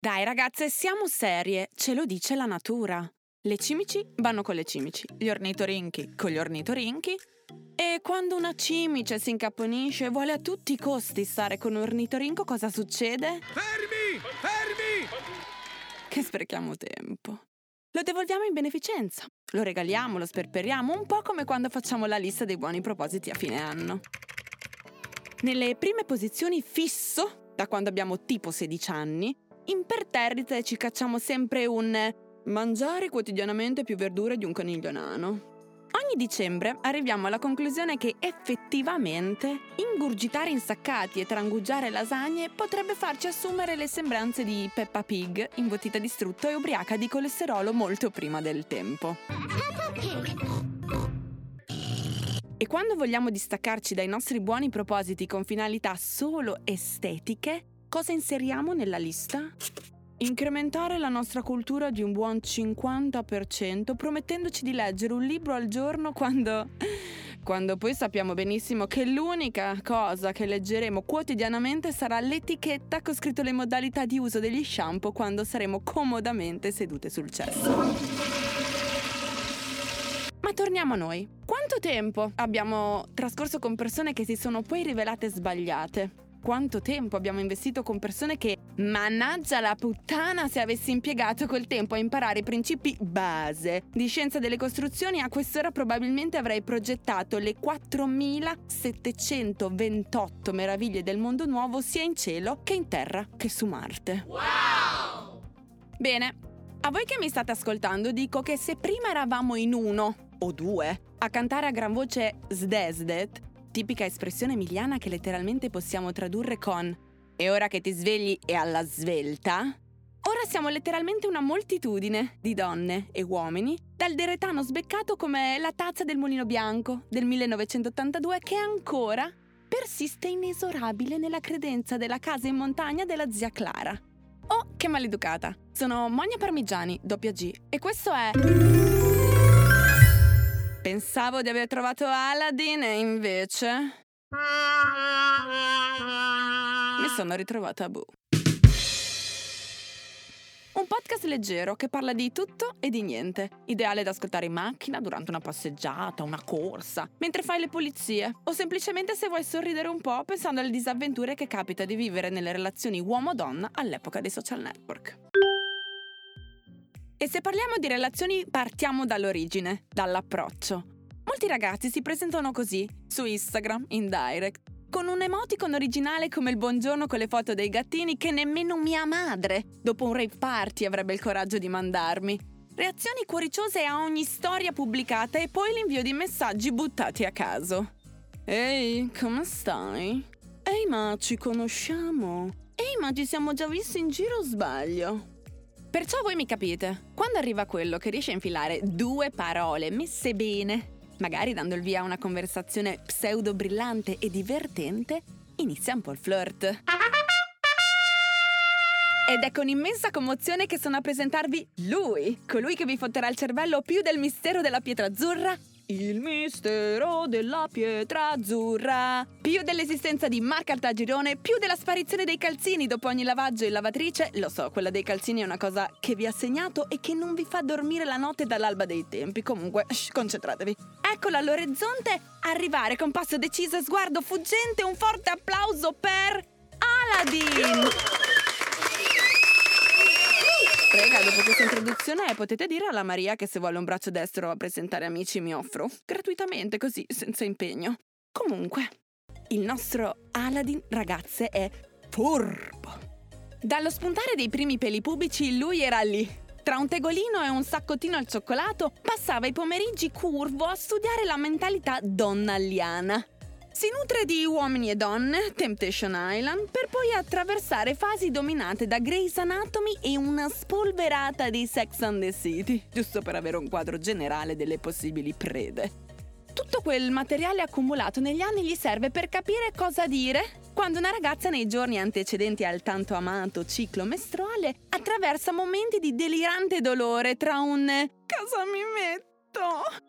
Dai ragazze, siamo serie, ce lo dice la natura. Le cimici vanno con le cimici, gli ornitorinchi con gli ornitorinchi. E quando una cimice si incapponisce e vuole a tutti i costi stare con un ornitorinco, cosa succede? Fermi! Fermi! Che sprechiamo tempo. Lo devolviamo in beneficenza, lo regaliamo, lo sperperiamo, un po' come quando facciamo la lista dei buoni propositi a fine anno. Nelle prime posizioni fisso, da quando abbiamo tipo 16 anni, imperterrite ci cacciamo sempre un mangiare quotidianamente più verdure di un coniglio nano. Ogni dicembre arriviamo alla conclusione che effettivamente ingurgitare insaccati e trangugiare lasagne potrebbe farci assumere le sembranze di Peppa Pig, imbottita di strutto e ubriaca di colesterolo molto prima del tempo. E quando vogliamo distaccarci dai nostri buoni propositi con finalità solo estetiche, cosa inseriamo nella lista? Incrementare la nostra cultura di un buon 50% promettendoci di leggere un libro al giorno quando... quando poi sappiamo benissimo che l'unica cosa che leggeremo quotidianamente sarà l'etichetta con scritto le modalità di uso degli shampoo quando saremo comodamente sedute sul cesso. Ma torniamo a noi. Quanto tempo abbiamo trascorso con persone che si sono poi rivelate sbagliate? Quanto tempo abbiamo investito con persone che, mannaggia la puttana, se avessi impiegato quel tempo a imparare i principi base di scienza delle costruzioni, a quest'ora probabilmente avrei progettato le 4728 meraviglie del mondo nuovo sia in cielo che in terra che su Marte. Wow! Bene, a voi che mi state ascoltando dico che se prima eravamo in uno o due a cantare a gran voce Sdesdet, tipica espressione emiliana che letteralmente possiamo tradurre con e ora che ti svegli e alla svelta, ora siamo letteralmente una moltitudine di donne e uomini dal deretano sbeccato come la tazza del mulino bianco del 1982 che ancora persiste inesorabile nella credenza della casa in montagna della zia Clara. Oh, che maleducata! Sono Monia Parmigiani, doppia G, e questo è... Pensavo di aver trovato Aladdin e invece... Mi sono ritrovata a Boo. Un podcast leggero che parla di tutto e di niente. Ideale da ascoltare in macchina, durante una passeggiata, una corsa, mentre fai le pulizie, o semplicemente se vuoi sorridere un po' pensando alle disavventure che capita di vivere nelle relazioni uomo-donna all'epoca dei social network. E se parliamo di relazioni partiamo dall'origine, dall'approccio. Molti ragazzi si presentano così, su Instagram, in direct, con un emoticon originale come il buongiorno con le foto dei gattini che nemmeno mia madre, dopo un rave party, avrebbe il coraggio di mandarmi. Reazioni cuoriciose a ogni storia pubblicata e poi l'invio di messaggi buttati a caso. Ehi, come stai? Ehi, ma ci conosciamo? Ehi, ma ci siamo già visti in giro o sbaglio? Perciò voi mi capite, quando arriva quello che riesce a infilare due parole messe bene, magari dando il via a una conversazione pseudo brillante e divertente, inizia un po' il flirt. Ed è con immensa commozione che sono a presentarvi lui, colui che vi fotterà il cervello più del mistero della pietra azzurra il mistero della pietra azzurra. Più dell'esistenza di Marco Altagirone, più della sparizione dei calzini dopo ogni lavaggio in lavatrice. Lo so, quella dei calzini è una cosa che vi ha segnato e che non vi fa dormire la notte dall'alba dei tempi. Comunque, shh, concentratevi. Eccola all'orizzonte arrivare con passo deciso e sguardo fuggente. Un forte applauso per Aladdin! Prega, dopo questa introduzione potete dire alla Maria che se vuole un braccio destro a presentare amici mi offro. Gratuitamente, così, senza impegno. Comunque, il nostro Aladdin, ragazze, è furbo. Dallo spuntare dei primi peli pubici, lui era lì. Tra un tegolino e un saccottino al cioccolato, passava i pomeriggi curvo a studiare la mentalità donnalliana. Si nutre di uomini e donne, Temptation Island, per poi attraversare fasi dominate da Grey's Anatomy e una spolverata di Sex and the City, giusto per avere un quadro generale delle possibili prede. Tutto quel materiale accumulato negli anni gli serve per capire cosa dire quando una ragazza nei giorni antecedenti al tanto amato ciclo mestruale attraversa momenti di delirante dolore tra un cosa mi metto?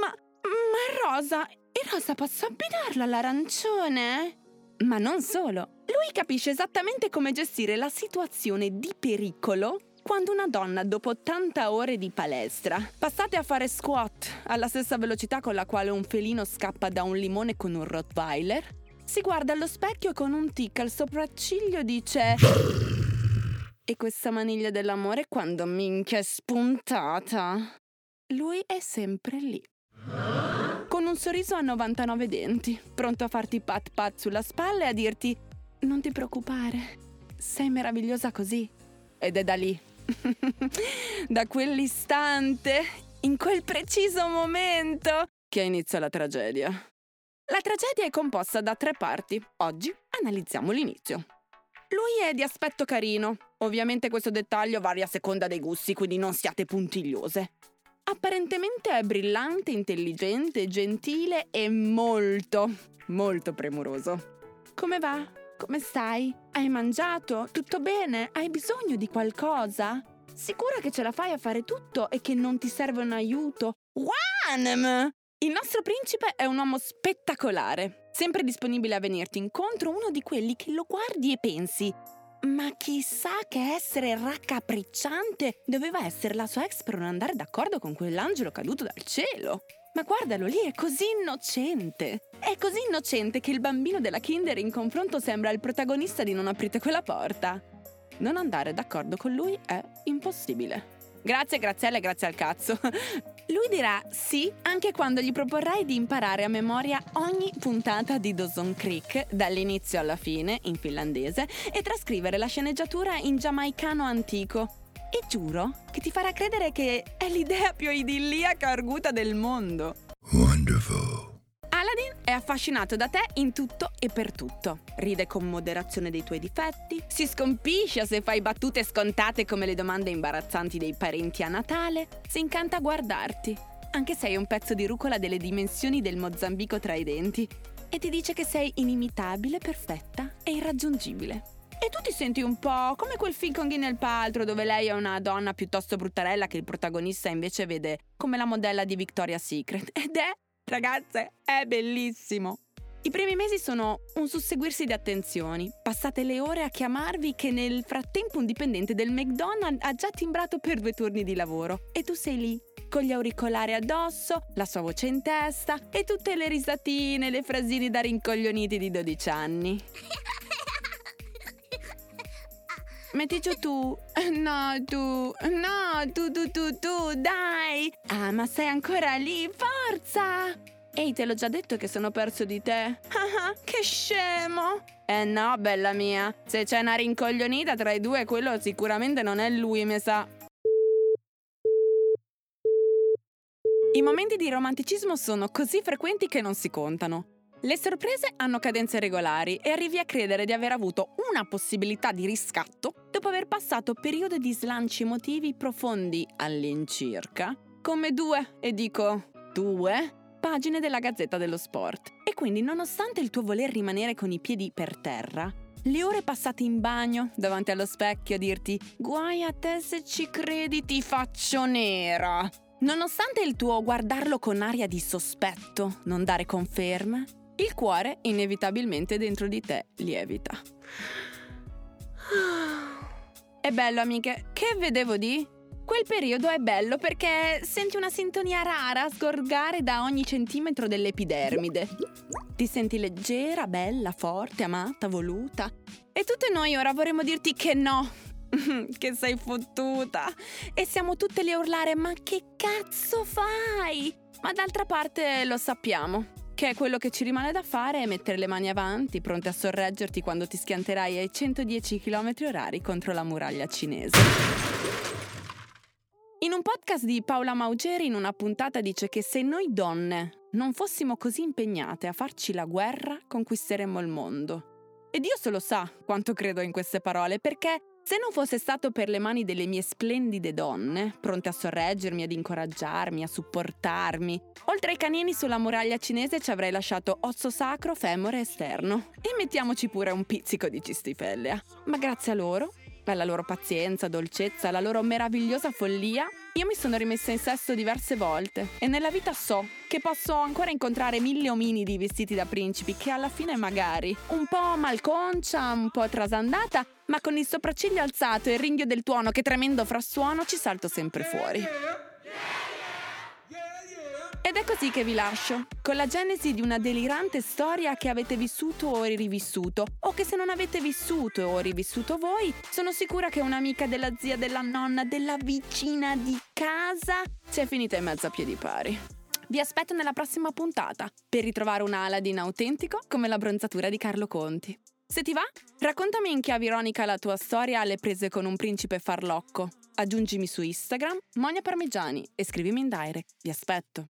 Ma, ma rosa, e Rosa posso abbinarlo all'arancione? Ma non solo. Lui capisce esattamente come gestire la situazione di pericolo quando una donna, dopo 80 ore di palestra, passate a fare squat alla stessa velocità con la quale un felino scappa da un limone con un Rottweiler, si guarda allo specchio e con un tic al sopracciglio dice... E questa maniglia dell'amore quando minchia è spuntata? Lui è sempre lì. Con un sorriso a 99 denti, pronto a farti pat pat sulla spalla e a dirti non ti preoccupare, sei meravigliosa così. Ed è da lì, da quell'istante, in quel preciso momento, che inizia la tragedia. La tragedia è composta da tre parti. Oggi analizziamo l'inizio. Lui è di aspetto carino. Ovviamente questo dettaglio varia a seconda dei gusti, quindi non siate puntigliose. Apparentemente è brillante, intelligente, gentile e molto, molto premuroso. Come va? Come stai? Hai mangiato? Tutto bene? Hai bisogno di qualcosa? Sicura che ce la fai a fare tutto e che non ti serve un aiuto? Juanem! Il nostro principe è un uomo spettacolare, sempre disponibile a venirti incontro, uno di quelli che lo guardi e pensi ma chissà che essere raccapricciante doveva essere la sua ex per non andare d'accordo con quell'angelo caduto dal cielo. Ma guardalo lì, è così innocente. È così innocente che il bambino della Kinder in confronto sembra il protagonista di Non aprite quella porta. Non andare d'accordo con lui è impossibile. Grazie, Graziella, grazie al cazzo. Lui dirà sì anche quando gli proporrai di imparare a memoria ogni puntata di Dawson Creek, dall'inizio alla fine, in finlandese, e trascrivere la sceneggiatura in giamaicano antico. E giuro che ti farà credere che è l'idea più idilliaca arguta del mondo. Wonderful. Aladdin è affascinato da te in tutto e per tutto. Ride con moderazione dei tuoi difetti, si scompiscia se fai battute scontate come le domande imbarazzanti dei parenti a Natale, si incanta a guardarti, anche se hai un pezzo di rucola delle dimensioni del Mozambico tra i denti, e ti dice che sei inimitabile, perfetta e irraggiungibile. E tu ti senti un po' come quel film con Gwyneth Paltrow dove lei è una donna piuttosto bruttarella che il protagonista invece vede come la modella di Victoria's Secret. Ed è Ragazze, è bellissimo! I primi mesi sono un susseguirsi di attenzioni. Passate le ore a chiamarvi che nel frattempo un dipendente del McDonald's ha già timbrato per due turni di lavoro. E tu sei lì, con gli auricolari addosso, la sua voce in testa e tutte le risatine, le frasini da rincoglioniti di 12 anni. Metti giù tu. No, tu. No, tu, tu, tu, tu, dai. Ah, ma sei ancora lì, forza! Ehi, te l'ho già detto che sono perso di te. Ah, che scemo! Eh no, bella mia. Se c'è una rincoglionita tra i due, quello sicuramente non è lui, mi sa. I momenti di romanticismo sono così frequenti che non si contano. Le sorprese hanno cadenze regolari e arrivi a credere di aver avuto una possibilità di riscatto dopo aver passato periodi di slanci emotivi profondi all'incirca, come due, e dico due, pagine della Gazzetta dello Sport. E quindi, nonostante il tuo voler rimanere con i piedi per terra, le ore passate in bagno, davanti allo specchio, a dirti guai a te se ci credi ti faccio nera. Nonostante il tuo guardarlo con aria di sospetto, non dare conferme, il cuore inevitabilmente dentro di te lievita. È bello, amiche. Che vedevo di? Quel periodo è bello perché senti una sintonia rara sgorgare da ogni centimetro dell'epidermide. Ti senti leggera, bella, forte, amata, voluta. E tutte noi ora vorremmo dirti che no, che sei fottuta. E siamo tutte lì a urlare: Ma che cazzo fai? Ma d'altra parte lo sappiamo che quello che ci rimane da fare è mettere le mani avanti, pronte a sorreggerti quando ti schianterai ai 110 km orari contro la muraglia cinese. In un podcast di Paola Maugeri, in una puntata dice che se noi donne non fossimo così impegnate a farci la guerra, conquisteremmo il mondo. E Dio lo sa quanto credo in queste parole, perché se non fosse stato per le mani delle mie splendide donne, pronte a sorreggermi, ad incoraggiarmi, a supportarmi, oltre ai canini sulla muraglia cinese ci avrei lasciato osso sacro, femore esterno. E mettiamoci pure un pizzico di cistifellea. Ma grazie a loro, alla loro pazienza, dolcezza, alla loro meravigliosa follia, Io mi sono rimessa in sesto diverse volte e nella vita so che posso ancora incontrare mille ominidi vestiti da principi che alla fine magari un po' malconcia, un po' trasandata, ma con il sopracciglio alzato e il ringhio del tuono che tremendo frastuono ci salto sempre fuori. Ed è così che vi lascio, con la genesi di una delirante storia che avete vissuto o rivissuto, o che se non avete vissuto o rivissuto voi, sono sicura che un'amica della zia, della nonna, della vicina di casa ci è finita in mezzo a piedi pari. Vi aspetto nella prossima puntata per ritrovare un Aladdin autentico come la bronzatura di Carlo Conti. Se ti va, raccontami in chiave ironica la tua storia alle prese con un principe farlocco. Aggiungimi su Instagram Monia Parmigiani e scrivimi in direct. Vi aspetto.